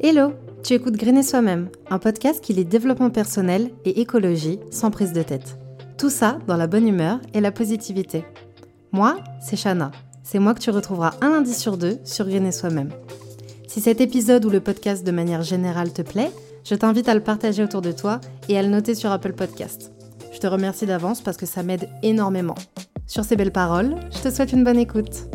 Hello, tu écoutes Grainer Soi-même, un podcast qui lit développement personnel et écologie sans prise de tête. Tout ça dans la bonne humeur et la positivité. Moi, c'est Shana. C'est moi que tu retrouveras un lundi sur deux sur Grainer Soi-même. Si cet épisode ou le podcast de manière générale te plaît, je t'invite à le partager autour de toi et à le noter sur Apple Podcast. Je te remercie d'avance parce que ça m'aide énormément. Sur ces belles paroles, je te souhaite une bonne écoute.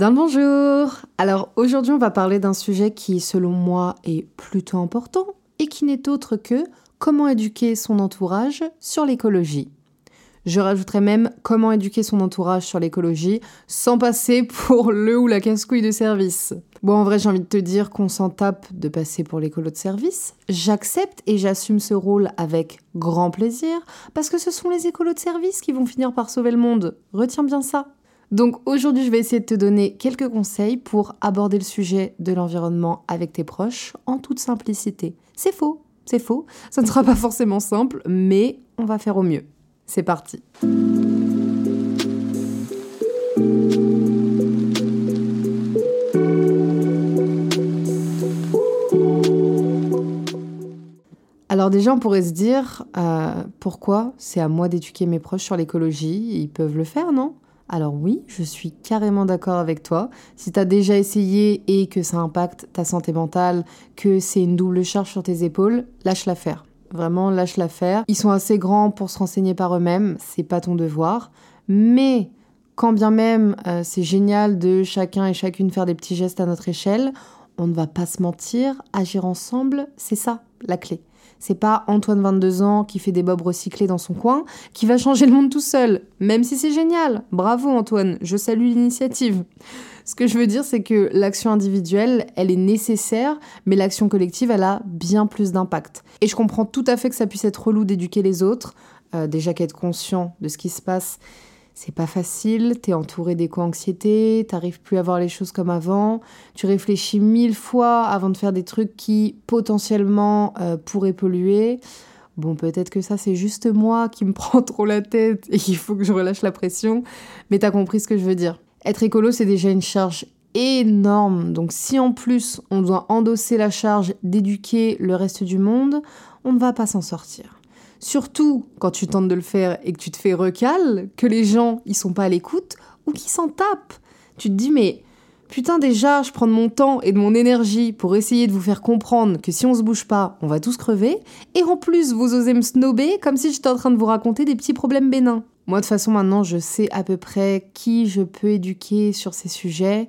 Le bonjour Alors aujourd'hui on va parler d'un sujet qui selon moi est plutôt important et qui n'est autre que comment éduquer son entourage sur l'écologie. Je rajouterais même comment éduquer son entourage sur l'écologie sans passer pour le ou la casse-couille de service. Bon, en vrai, j'ai envie de te dire qu'on s'en tape de passer pour l'écolo de service. J'accepte et j'assume ce rôle avec grand plaisir parce que ce sont les écolos de service qui vont finir par sauver le monde. Retiens bien ça. Donc aujourd'hui, je vais essayer de te donner quelques conseils pour aborder le sujet de l'environnement avec tes proches en toute simplicité. C'est faux, c'est faux, ça ne sera pas forcément simple, mais on va faire au mieux. C'est parti. Alors déjà, on pourrait se dire, euh, pourquoi c'est à moi d'éduquer mes proches sur l'écologie? Ils peuvent le faire, non? Alors oui, je suis carrément d'accord avec toi. Si tu as déjà essayé et que ça impacte ta santé mentale, que c'est une double charge sur tes épaules, lâche l'affaire. Vraiment, lâche l'affaire. Ils sont assez grands pour se renseigner par eux-mêmes, c'est pas ton devoir. Mais quand bien même euh, c'est génial de chacun et chacune faire des petits gestes à notre échelle, on ne va pas se mentir, agir ensemble, c'est ça la clé. C'est pas Antoine 22 ans qui fait des bobs recyclés dans son coin qui va changer le monde tout seul, même si c'est génial. Bravo Antoine, je salue l'initiative. Ce que je veux dire, c'est que l'action individuelle, elle est nécessaire, mais l'action collective, elle a bien plus d'impact. Et je comprends tout à fait que ça puisse être relou d'éduquer les autres, euh, déjà qu'être conscient de ce qui se passe, c'est pas facile, t'es entouré d'éco-anxiété, t'arrives plus à voir les choses comme avant, tu réfléchis mille fois avant de faire des trucs qui potentiellement euh, pourraient polluer. Bon, peut-être que ça c'est juste moi qui me prends trop la tête et qu'il faut que je relâche la pression, mais t'as compris ce que je veux dire. Être écolo, c'est déjà une charge énorme, donc si en plus on doit endosser la charge d'éduquer le reste du monde, on ne va pas s'en sortir. Surtout quand tu tentes de le faire et que tu te fais recal, que les gens ils sont pas à l'écoute ou qu'ils s'en tapent. Tu te dis mais putain déjà je prends de mon temps et de mon énergie pour essayer de vous faire comprendre que si on se bouge pas, on va tous crever et en plus vous osez me snober comme si j'étais en train de vous raconter des petits problèmes bénins. Moi de toute façon maintenant je sais à peu près qui je peux éduquer sur ces sujets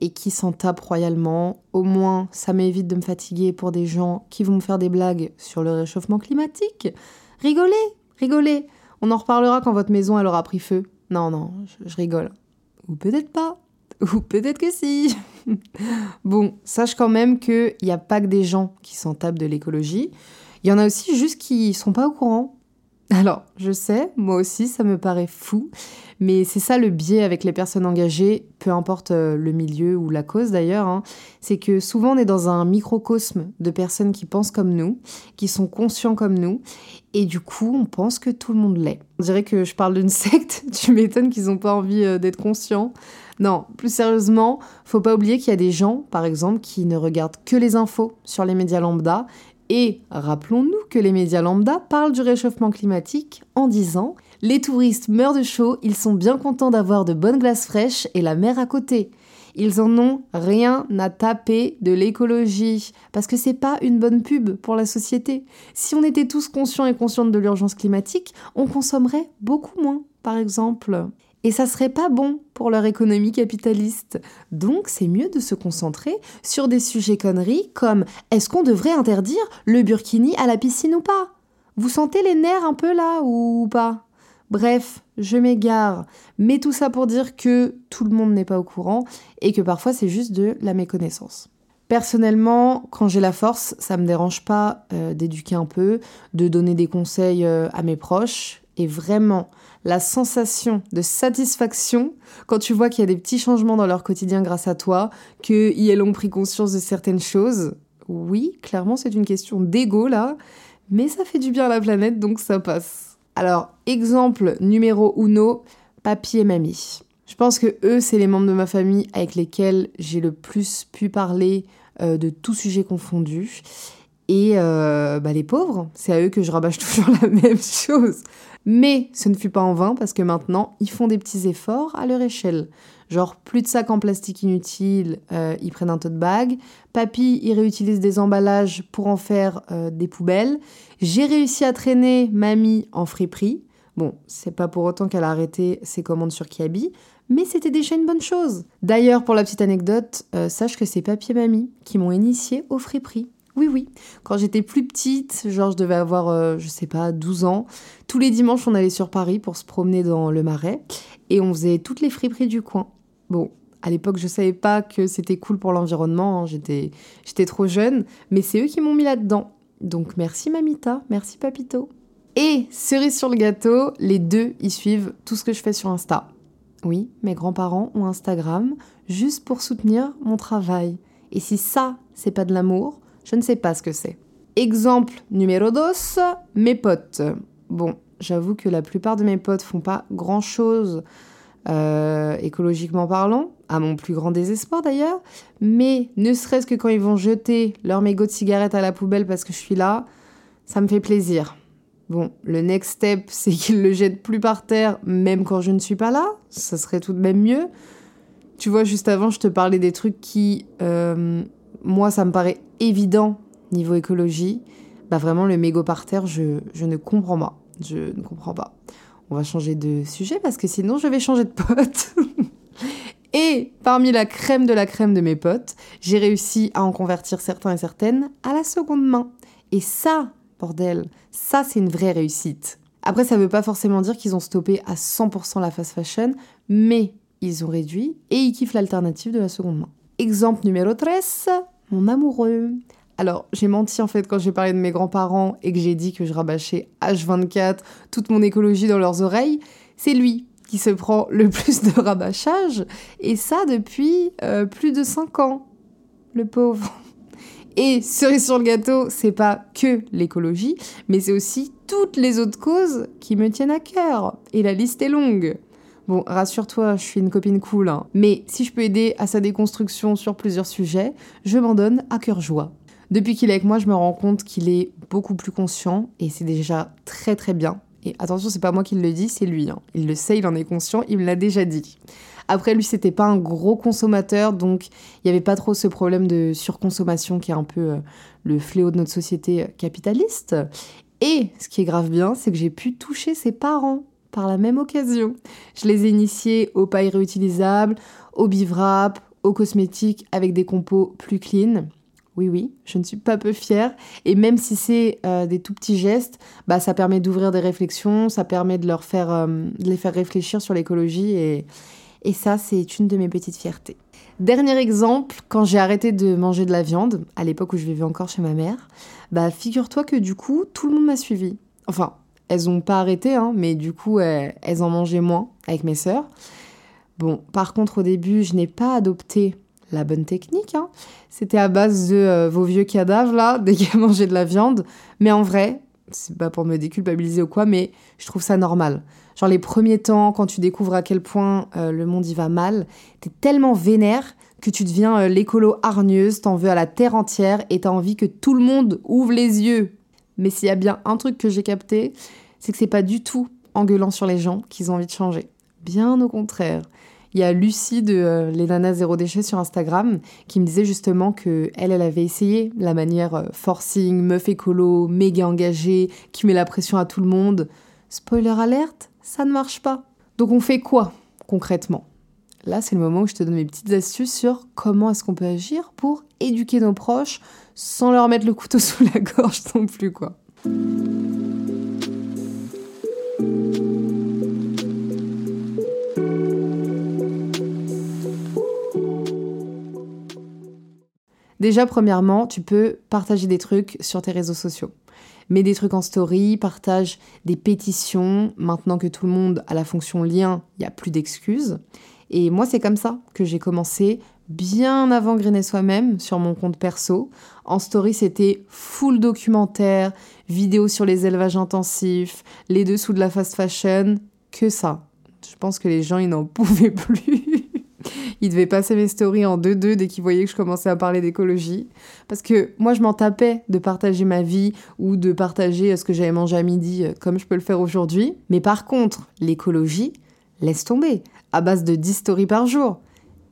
et qui s'en tape royalement. Au moins, ça m'évite de me fatiguer pour des gens qui vont me faire des blagues sur le réchauffement climatique. Rigolez, rigolez. On en reparlera quand votre maison elle aura pris feu. Non, non, je, rigole. Ou peut-être pas. Ou peut-être que si. bon, sache quand même qu'il n'y a pas que des gens qui s'en tapent de l'écologie. Il y en a aussi juste qui sont pas au courant. Alors, je sais, moi aussi, ça me paraît fou, mais c'est ça le biais avec les personnes engagées, peu importe euh, le milieu ou la cause d'ailleurs, hein. c'est que souvent on est dans un microcosme de personnes qui pensent comme nous, qui sont conscients comme nous, et du coup on pense que tout le monde l'est. On dirait que je parle d'une secte, tu m'étonnes qu'ils n'ont pas envie euh, d'être conscients. Non, plus sérieusement, faut pas oublier qu'il y a des gens, par exemple, qui ne regardent que les infos sur les médias lambda et rappelons-nous que les médias lambda parlent du réchauffement climatique en disant Les touristes meurent de chaud, ils sont bien contents d'avoir de bonnes glaces fraîches et la mer à côté. Ils en ont rien à taper de l'écologie parce que c'est pas une bonne pub pour la société. Si on était tous conscients et conscientes de l'urgence climatique, on consommerait beaucoup moins, par exemple et ça serait pas bon pour leur économie capitaliste. Donc c'est mieux de se concentrer sur des sujets conneries comme est-ce qu'on devrait interdire le burkini à la piscine ou pas? Vous sentez les nerfs un peu là ou pas? Bref, je m'égare, mais tout ça pour dire que tout le monde n'est pas au courant et que parfois c'est juste de la méconnaissance. Personnellement, quand j'ai la force, ça me dérange pas euh, d'éduquer un peu, de donner des conseils euh, à mes proches et vraiment la sensation de satisfaction quand tu vois qu'il y a des petits changements dans leur quotidien grâce à toi, qu'ils ont pris conscience de certaines choses. Oui, clairement, c'est une question d'ego là, mais ça fait du bien à la planète donc ça passe. Alors, exemple numéro uno, papy et mamie. Je pense que eux, c'est les membres de ma famille avec lesquels j'ai le plus pu parler euh, de tout sujet confondu. Et euh, bah, les pauvres, c'est à eux que je rabâche toujours la même chose. Mais ce ne fut pas en vain parce que maintenant, ils font des petits efforts à leur échelle. Genre, plus de sacs en plastique inutiles, euh, ils prennent un tote bag. Papy, il réutilise des emballages pour en faire des poubelles. J'ai réussi à traîner mamie en friperie. Bon, c'est pas pour autant qu'elle a arrêté ses commandes sur Kiabi, mais c'était déjà une bonne chose. D'ailleurs, pour la petite anecdote, euh, sache que c'est papy et mamie qui m'ont initié au friperie. Oui, oui. Quand j'étais plus petite, genre je devais avoir, euh, je sais pas, 12 ans, tous les dimanches on allait sur Paris pour se promener dans le marais et on faisait toutes les friperies du coin. Bon, à l'époque je savais pas que c'était cool pour l'environnement, hein. j'étais, trop jeune, mais c'est eux qui m'ont mis là-dedans. Donc merci Mamita, merci Papito. Et cerise sur le gâteau, les deux y suivent tout ce que je fais sur Insta. Oui, mes grands-parents ont Instagram juste pour soutenir mon travail. Et si ça, c'est pas de l'amour, je ne sais pas ce que c'est. Exemple numéro 2, mes potes. Bon, j'avoue que la plupart de mes potes font pas grand chose euh, écologiquement parlant, à mon plus grand désespoir d'ailleurs, mais ne serait-ce que quand ils vont jeter leur mégot de cigarette à la poubelle parce que je suis là, ça me fait plaisir. Bon, le next step, c'est qu'il le jette plus par terre, même quand je ne suis pas là. Ça serait tout de même mieux. Tu vois, juste avant, je te parlais des trucs qui, euh, moi, ça me paraît évident niveau écologie. Bah vraiment, le mégot par terre, je, je ne comprends pas. Je ne comprends pas. On va changer de sujet parce que sinon, je vais changer de pote. Et parmi la crème de la crème de mes potes, j'ai réussi à en convertir certains et certaines à la seconde main. Et ça, bordel. Ça, c'est une vraie réussite. Après, ça ne veut pas forcément dire qu'ils ont stoppé à 100% la fast fashion, mais ils ont réduit et ils kiffent l'alternative de la seconde main. Exemple numéro 13, mon amoureux. Alors, j'ai menti en fait quand j'ai parlé de mes grands-parents et que j'ai dit que je rabâchais H24 toute mon écologie dans leurs oreilles. C'est lui qui se prend le plus de rabâchage, et ça depuis euh, plus de 5 ans. Le pauvre. Et cerise sur le gâteau, c'est pas que l'écologie, mais c'est aussi toutes les autres causes qui me tiennent à cœur. Et la liste est longue. Bon, rassure-toi, je suis une copine cool, hein. mais si je peux aider à sa déconstruction sur plusieurs sujets, je m'en donne à cœur joie. Depuis qu'il est avec moi, je me rends compte qu'il est beaucoup plus conscient et c'est déjà très très bien. Et attention, c'est pas moi qui le dis, c'est lui. Hein. Il le sait, il en est conscient, il me l'a déjà dit. Après, lui, c'était pas un gros consommateur, donc il n'y avait pas trop ce problème de surconsommation qui est un peu euh, le fléau de notre société capitaliste. Et ce qui est grave bien, c'est que j'ai pu toucher ses parents par la même occasion. Je les ai initiés aux pailles réutilisables, au bivrap, aux cosmétiques avec des compos plus clean. Oui, oui, je ne suis pas peu fière. Et même si c'est euh, des tout petits gestes, bah, ça permet d'ouvrir des réflexions, ça permet de, leur faire, euh, de les faire réfléchir sur l'écologie et, et ça, c'est une de mes petites fiertés. Dernier exemple, quand j'ai arrêté de manger de la viande, à l'époque où je vivais encore chez ma mère, bah figure-toi que du coup, tout le monde m'a suivi. Enfin, elles n'ont pas arrêté, hein, mais du coup, elles, en mangeaient moins avec mes sœurs. Bon, par contre, au début, je n'ai pas adopté la bonne technique. Hein. C'était à base de euh, vos vieux cadavres, là, dès qu'elles mangeaient de la viande. Mais en vrai, c'est pas pour me déculpabiliser ou quoi, mais je trouve ça normal. Genre les premiers temps, quand tu découvres à quel point euh, le monde y va mal, t'es tellement vénère que tu deviens euh, l'écolo hargneuse, t'en veux à la terre entière et t'as envie que tout le monde ouvre les yeux. Mais s'il y a bien un truc que j'ai capté, c'est que c'est pas du tout en gueulant sur les gens qu'ils ont envie de changer. Bien au contraire. Il y a Lucie de euh, Les Nanas Zéro Déchet sur Instagram qui me disait justement que elle, elle avait essayé la manière euh, forcing, meuf écolo, méga engagée, qui met la pression à tout le monde. Spoiler alerte, ça ne marche pas. Donc on fait quoi concrètement? Là, c'est le moment où je te donne mes petites astuces sur comment est-ce qu'on peut agir pour éduquer nos proches sans leur mettre le couteau sous la gorge non plus, quoi. Déjà, premièrement, tu peux partager des trucs sur tes réseaux sociaux. Mets des trucs en story, partage des pétitions. Maintenant que tout le monde a la fonction lien, il n'y a plus d'excuses. Et moi, c'est comme ça que j'ai commencé bien avant Griner Soi-même sur mon compte perso. En story, c'était full documentaire, vidéo sur les élevages intensifs, les dessous de la fast fashion, que ça. Je pense que les gens, ils n'en pouvaient plus. ils devaient passer mes stories en deux-deux dès qu'ils voyaient que je commençais à parler d'écologie. Parce que moi, je m'en tapais de partager ma vie ou de partager ce que j'avais mangé à midi, euh, comme je peux le faire aujourd'hui. Mais par contre, l'écologie, laisse tomber. À base de 10 stories par jour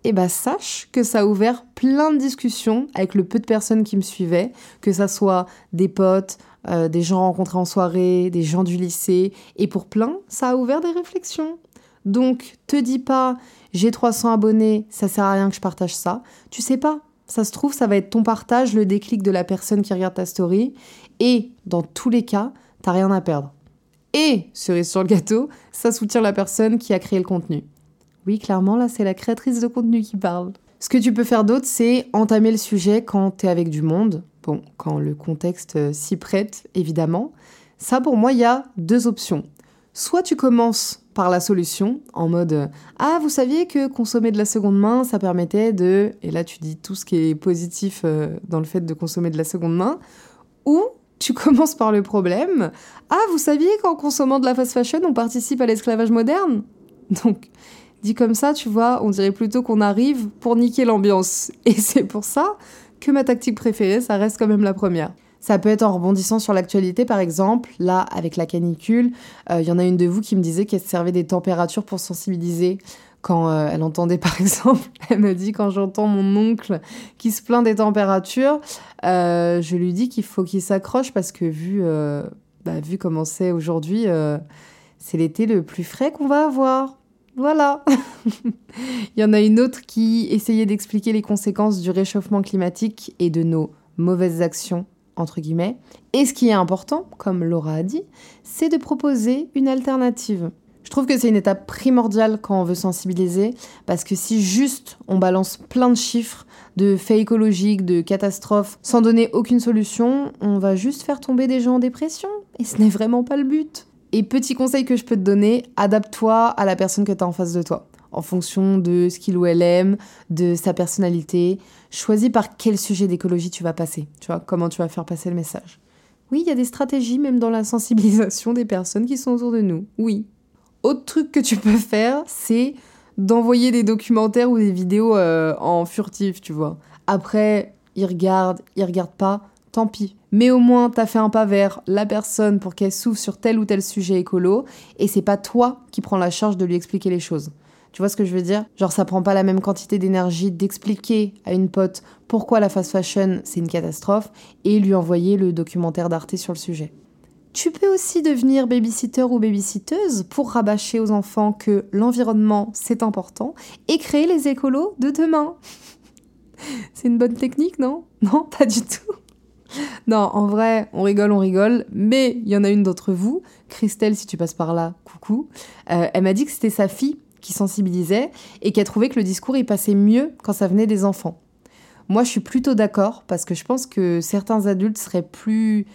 eh ben sache que ça a ouvert plein de discussions avec le peu de personnes qui me suivaient, que ça soit des potes, euh, des gens rencontrés en soirée, des gens du lycée, et pour plein, ça a ouvert des réflexions. Donc, te dis pas, j'ai 300 abonnés, ça sert à rien que je partage ça. Tu sais pas, ça se trouve, ça va être ton partage, le déclic de la personne qui regarde ta story, et dans tous les cas, t'as rien à perdre. Et, cerise sur le gâteau, ça soutient la personne qui a créé le contenu. Oui, clairement, là, c'est la créatrice de contenu qui parle. Ce que tu peux faire d'autre, c'est entamer le sujet quand tu es avec du monde. Bon, quand le contexte euh, s'y prête, évidemment. Ça, pour moi, il y a deux options. Soit tu commences par la solution, en mode euh, Ah, vous saviez que consommer de la seconde main, ça permettait de. Et là, tu dis tout ce qui est positif euh, dans le fait de consommer de la seconde main. Ou tu commences par le problème Ah, vous saviez qu'en consommant de la fast fashion, on participe à l'esclavage moderne? Donc, Dit comme ça, tu vois, on dirait plutôt qu'on arrive pour niquer l'ambiance. Et c'est pour ça que ma tactique préférée, ça reste quand même la première. Ça peut être en rebondissant sur l'actualité, par exemple. Là, avec la canicule, il euh, y en a une de vous qui me disait qu'elle servait des températures pour sensibiliser. Quand euh, elle entendait, par exemple, elle me dit quand j'entends mon oncle qui se plaint des températures, euh, je lui dis qu'il faut qu'il s'accroche parce que vu, bah, vu comment c'est aujourd'hui, c'est l'été le plus frais qu'on va avoir. Voilà. Il y en a une autre qui essayait d'expliquer les conséquences du réchauffement climatique et de nos mauvaises actions, entre guillemets. Et ce qui est important, comme Laura a dit, c'est de proposer une alternative. Je trouve que c'est une étape primordiale quand on veut sensibiliser, parce que si juste on balance plein de chiffres, de faits écologiques, de catastrophes, sans donner aucune solution, on va juste faire tomber des gens en dépression. Et ce n'est vraiment pas le but. Et petit conseil que je peux te donner, adapte-toi à la personne que tu as en face de toi. En fonction de ce qu'il ou elle aime, de sa personnalité. Choisis par quel sujet d'écologie tu vas passer. Tu vois, comment tu vas faire passer le message. Oui, il y a des stratégies même dans la sensibilisation des personnes qui sont autour de nous. Oui. Autre truc que tu peux faire, c'est d'envoyer des documentaires ou des vidéos euh, en furtif, tu vois. Après, ils regardent, ils regardent pas tant pis. Mais au moins, t'as fait un pas vers la personne pour qu'elle souffre sur tel ou tel sujet écolo, et c'est pas toi qui prends la charge de lui expliquer les choses. Tu vois ce que je veux dire? Genre, ça prend pas la même quantité d'énergie d'expliquer à une pote pourquoi la fast fashion c'est une catastrophe et lui envoyer le documentaire d'Arte sur le sujet. Tu peux aussi devenir babysitter ou babysitteuse pour rabâcher aux enfants que l'environnement c'est important et créer les écolos de demain. c'est une bonne technique, non? Non, pas du tout. non, en vrai, on rigole, on rigole, mais il y en a une d'entre vous, Christelle, si tu passes par là, coucou, euh, elle m'a dit que c'était sa fille qui sensibilisait et qu'elle trouvait que le discours y passait mieux quand ça venait des enfants. Moi, je suis plutôt d'accord parce que je pense que certains adultes seraient plus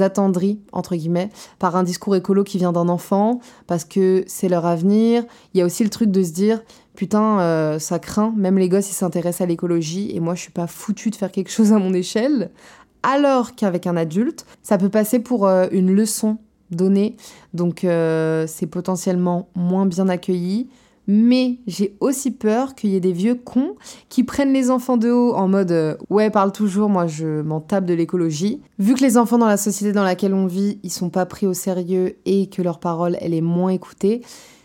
attendris, entre guillemets, par un discours écolo qui vient d'un enfant, parce que c'est leur avenir. Il y a aussi le truc de se dire, putain, euh, ça craint, même les gosses, ils s'intéressent à l'écologie, et moi, je suis pas foutu de faire quelque chose à mon échelle alors qu'avec un adulte, ça peut passer pour euh, une leçon donnée, donc euh, c'est potentiellement moins bien accueilli. Mais j'ai aussi peur qu'il y ait des vieux cons qui prennent les enfants de haut en mode euh, ouais parle toujours, moi je m'en tape de l'écologie. Vu que les enfants dans la société dans laquelle on vit, ils sont pas pris au sérieux et que leur parole elle est moins écoutée,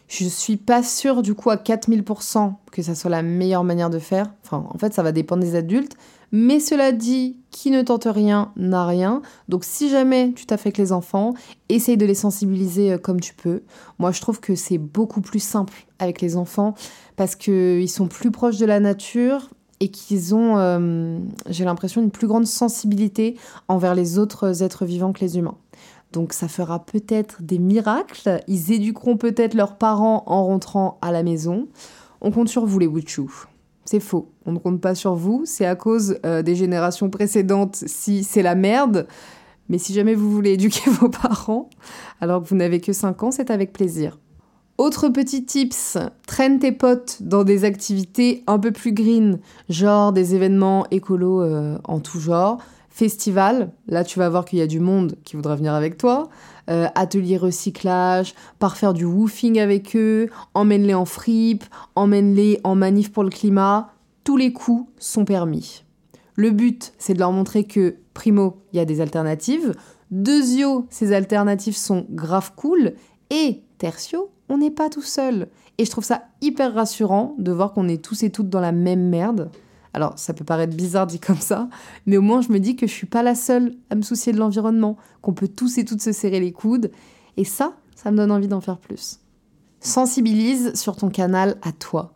je suis pas sûre du coup à 4000% que ça soit la meilleure manière de faire. Enfin, en fait, ça va dépendre des adultes. Mais cela dit, qui ne tente rien n'a rien. Donc si jamais tu avec les enfants, essaye de les sensibiliser euh, comme tu peux. Moi, je trouve que c'est beaucoup plus simple avec les enfants parce qu'ils sont plus proches de la nature et qu'ils ont, euh, j'ai l'impression, une plus grande sensibilité envers les autres êtres vivants que les humains. Donc ça fera peut-être des miracles. Ils éduqueront peut-être leurs parents en rentrant à la maison. On compte sur vous les Wuchou. C'est faux. On ne compte pas sur vous. C'est à cause euh, des générations précédentes si c'est la merde. Mais si jamais vous voulez éduquer vos parents, alors que vous n'avez que 5 ans, c'est avec plaisir. Autre petit tips, traîne tes potes dans des activités un peu plus green, genre des événements écolos euh, en tout genre. Festival, là tu vas voir qu'il y a du monde qui voudra venir avec toi. Euh, atelier recyclage, par faire du woofing avec eux, emmène-les en fripe, emmène-les en manif pour le climat. Tous les coups sont permis. Le but, c'est de leur montrer que, primo, il y a des alternatives. Deuxio, ces alternatives sont grave cool. Et tertio, on n'est pas tout seul. Et je trouve ça hyper rassurant de voir qu'on est tous et toutes dans la même merde. Alors, ça peut paraître bizarre dit comme ça, mais au moins je me dis que je suis pas la seule à me soucier de l'environnement, qu'on peut tous et toutes se serrer les coudes. Et ça, ça me donne envie d'en faire plus. Sensibilise sur ton canal à toi.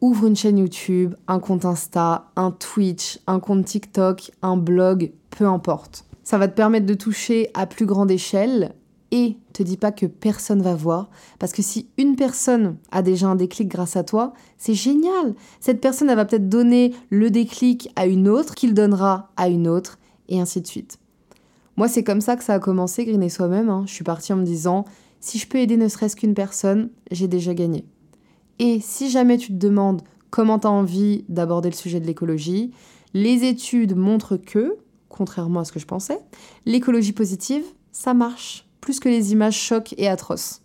Ouvre une chaîne YouTube, un compte Insta, un Twitch, un compte TikTok, un blog, peu importe. Ça va te permettre de toucher à plus grande échelle et te dis pas que personne va voir, parce que si une personne a déjà un déclic grâce à toi, c'est génial. Cette personne, elle va peut-être donner le déclic à une autre, qu'il donnera à une autre, et ainsi de suite. Moi, c'est comme ça que ça a commencé, Green et soi-même. Hein. Je suis partie en me disant, si je peux aider ne serait-ce qu'une personne, j'ai déjà gagné. Et si jamais tu te demandes comment tu as envie d'aborder le sujet de l'écologie, les études montrent que, contrairement à ce que je pensais, l'écologie positive, ça marche plus que les images chocs et atroces.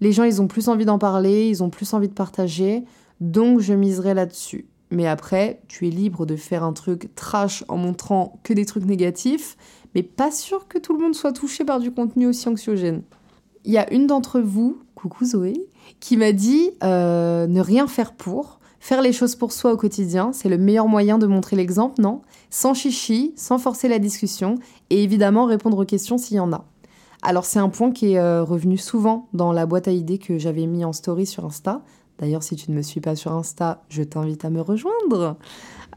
Les gens, ils ont plus envie d'en parler, ils ont plus envie de partager, donc je miserai là-dessus. Mais après, tu es libre de faire un truc trash en montrant que des trucs négatifs, mais pas sûr que tout le monde soit touché par du contenu aussi anxiogène. Il y a une d'entre vous, coucou Zoé, qui m'a dit euh, ne rien faire pour, faire les choses pour soi au quotidien, c'est le meilleur moyen de montrer l'exemple, non? Sans chichi, sans forcer la discussion, et évidemment répondre aux questions s'il y en a. Alors c'est un point qui est euh, revenu souvent dans la boîte à idées que j'avais mis en story sur Insta. D'ailleurs, si tu ne me suis pas sur Insta, je t'invite à me rejoindre.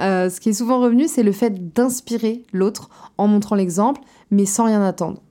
Euh, ce qui est souvent revenu, c'est le fait d'inspirer l'autre en montrant l'exemple, mais sans rien attendre.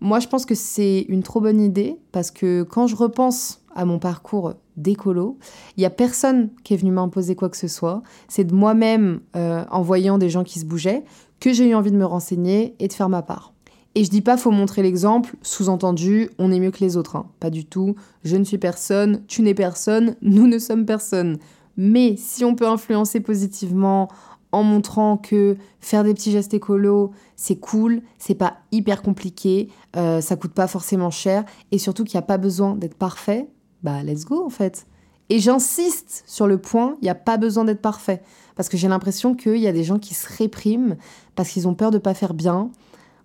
Moi, je pense que c'est une trop bonne idée parce que quand je repense à mon parcours d'écolo, il n'y a personne qui est venu m'imposer quoi que ce soit. C'est de moi-même, euh, en voyant des gens qui se bougeaient, que j'ai eu envie de me renseigner et de faire ma part. Et je dis pas faut montrer l'exemple, sous-entendu, on est mieux que les autres. Hein. Pas du tout. Je ne suis personne, tu n'es personne, nous ne sommes personne. Mais si on peut influencer positivement en montrant que faire des petits gestes écolos, c'est cool, c'est pas hyper compliqué, euh, ça coûte pas forcément cher, et surtout qu'il n'y a pas besoin d'être parfait, bah let's go en fait. Et j'insiste sur le point, il n'y a pas besoin d'être parfait. Parce que j'ai l'impression qu'il y a des gens qui se répriment parce qu'ils ont peur de pas faire bien,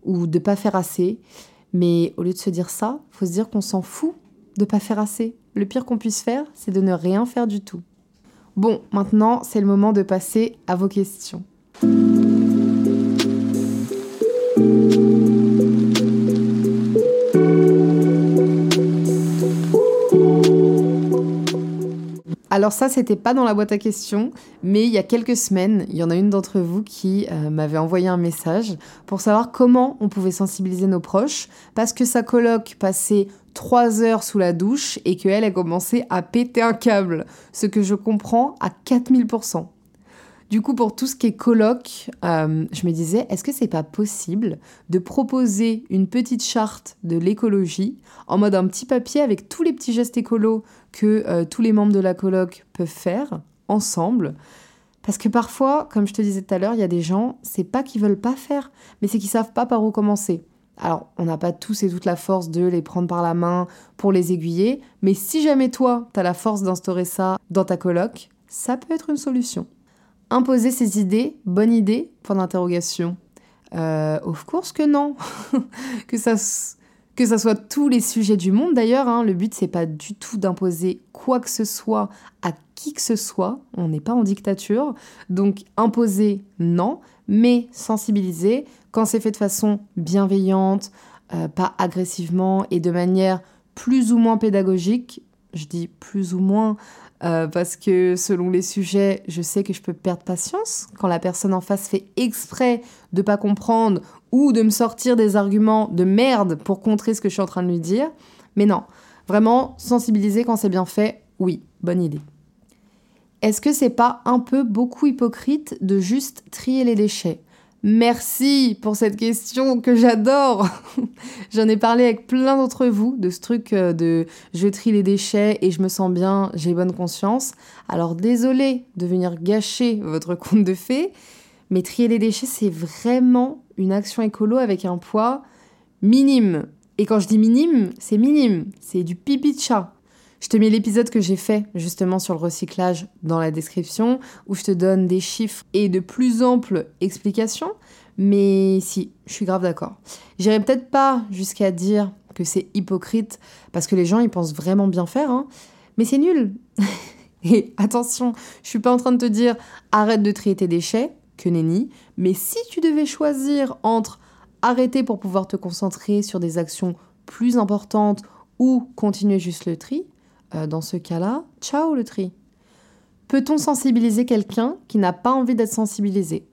ou de pas faire assez. Mais au lieu de se dire ça, faut se dire qu'on s'en fout de pas faire assez. Le pire qu'on puisse faire, c'est de ne rien faire du tout. Bon, maintenant, c'est le moment de passer à vos questions. Alors ça, c'était pas dans la boîte à questions, mais il y a quelques semaines, il y en a une d'entre vous qui euh, m'avait envoyé un message pour savoir comment on pouvait sensibiliser nos proches, parce que sa coloc passait trois heures sous la douche et qu'elle a commencé à péter un câble, ce que je comprends à 4000%. Du coup, pour tout ce qui est colloque, euh, je me disais, est-ce que c'est pas possible de proposer une petite charte de l'écologie en mode un petit papier avec tous les petits gestes écolos que euh, tous les membres de la colloque peuvent faire ensemble? Parce que parfois, comme je te disais tout à l'heure, il y a des gens, c'est pas qu'ils veulent pas faire, mais c'est qu'ils savent pas par où commencer. Alors, on n'a pas tous et toute la force de les prendre par la main pour les aiguiller, mais si jamais toi, tu as la force d'instaurer ça dans ta coloc, ça peut être une solution. Imposer ses idées, bonne idée Point d'interrogation. Euh, of course que non. que ça que ça soit tous les sujets du monde d'ailleurs, hein. le but c'est pas du tout d'imposer quoi que ce soit à qui que ce soit, on n'est pas en dictature, donc imposer non, mais sensibiliser quand c'est fait de façon bienveillante, euh, pas agressivement et de manière plus ou moins pédagogique, je dis plus ou moins euh, parce que selon les sujets, je sais que je peux perdre patience quand la personne en face fait exprès de pas comprendre ou de me sortir des arguments de merde pour contrer ce que je suis en train de lui dire. Mais non, vraiment sensibiliser quand c'est bien fait, oui, bonne idée. Est-ce que c'est pas un peu beaucoup hypocrite de juste trier les déchets? Merci pour cette question que j'adore. J'en ai parlé avec plein d'entre vous de ce truc euh, de je trie les déchets et je me sens bien, j'ai bonne conscience. Alors désolé de venir gâcher votre compte de fées, mais trier les déchets c'est vraiment une action écolo avec un poids minime. Et quand je dis minime, c'est minime, c'est du pipi de chat. Je te mets l'épisode que j'ai fait justement sur le recyclage dans la description, où je te donne des chiffres et de plus amples explications. Mais si, je suis grave d'accord. J'irai peut-être pas jusqu'à dire que c'est hypocrite, parce que les gens, ils pensent vraiment bien faire, hein. mais c'est nul. et attention, je suis pas en train de te dire arrête de trier tes déchets, que nenni, mais si tu devais choisir entre arrêter pour pouvoir te concentrer sur des actions plus importantes ou continuer juste le tri, euh, dans ce cas-là, ciao le tri. Peut-on sensibiliser quelqu'un qui n'a pas envie d'être sensibilisé?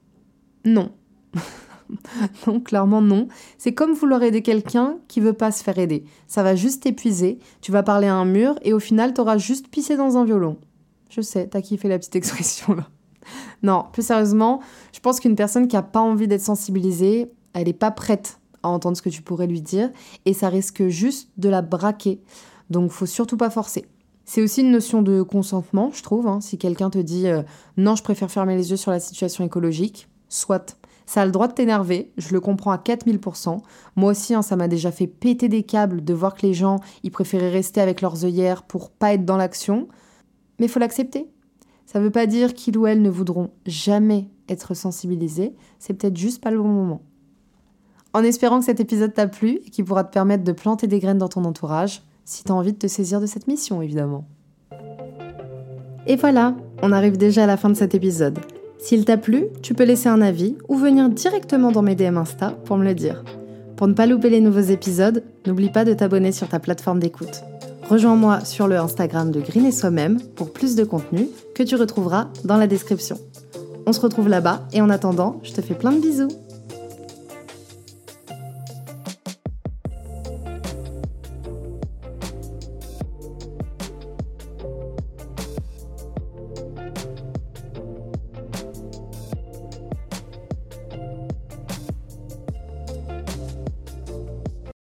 Non. non, clairement non. C'est comme vouloir aider quelqu'un qui veut pas se faire aider. Ça va juste t'épuiser, tu vas parler à un mur et au final, t'auras juste pissé dans un violon. Je sais, t'as kiffé la petite expression là. Non, plus sérieusement, je pense qu'une personne qui a pas envie d'être sensibilisée, elle n'est pas prête à entendre ce que tu pourrais lui dire et ça risque juste de la braquer. Donc faut surtout pas forcer. C'est aussi une notion de consentement, je trouve. Hein. Si quelqu'un te dit euh, non, je préfère fermer les yeux sur la situation écologique, soit. Ça a le droit de t'énerver, je le comprends à 4000%. Moi aussi, hein, ça m'a déjà fait péter des câbles de voir que les gens, ils préféraient rester avec leurs œillères pour pas être dans l'action. Mais faut l'accepter. Ça ne veut pas dire qu'ils ou elles ne voudront jamais être sensibilisés, c'est peut-être juste pas le bon moment. En espérant que cet épisode t'a plu et qu'il pourra te permettre de planter des graines dans ton entourage, si tu as envie de te saisir de cette mission évidemment. Et voilà, on arrive déjà à la fin de cet épisode. S'il t'a plu, tu peux laisser un avis ou venir directement dans mes DM Insta pour me le dire. Pour ne pas louper les nouveaux épisodes, n'oublie pas de t'abonner sur ta plateforme d'écoute. Rejoins-moi sur le Instagram de Green et Soi-même pour plus de contenu que tu retrouveras dans la description. On se retrouve là-bas et en attendant, je te fais plein de bisous.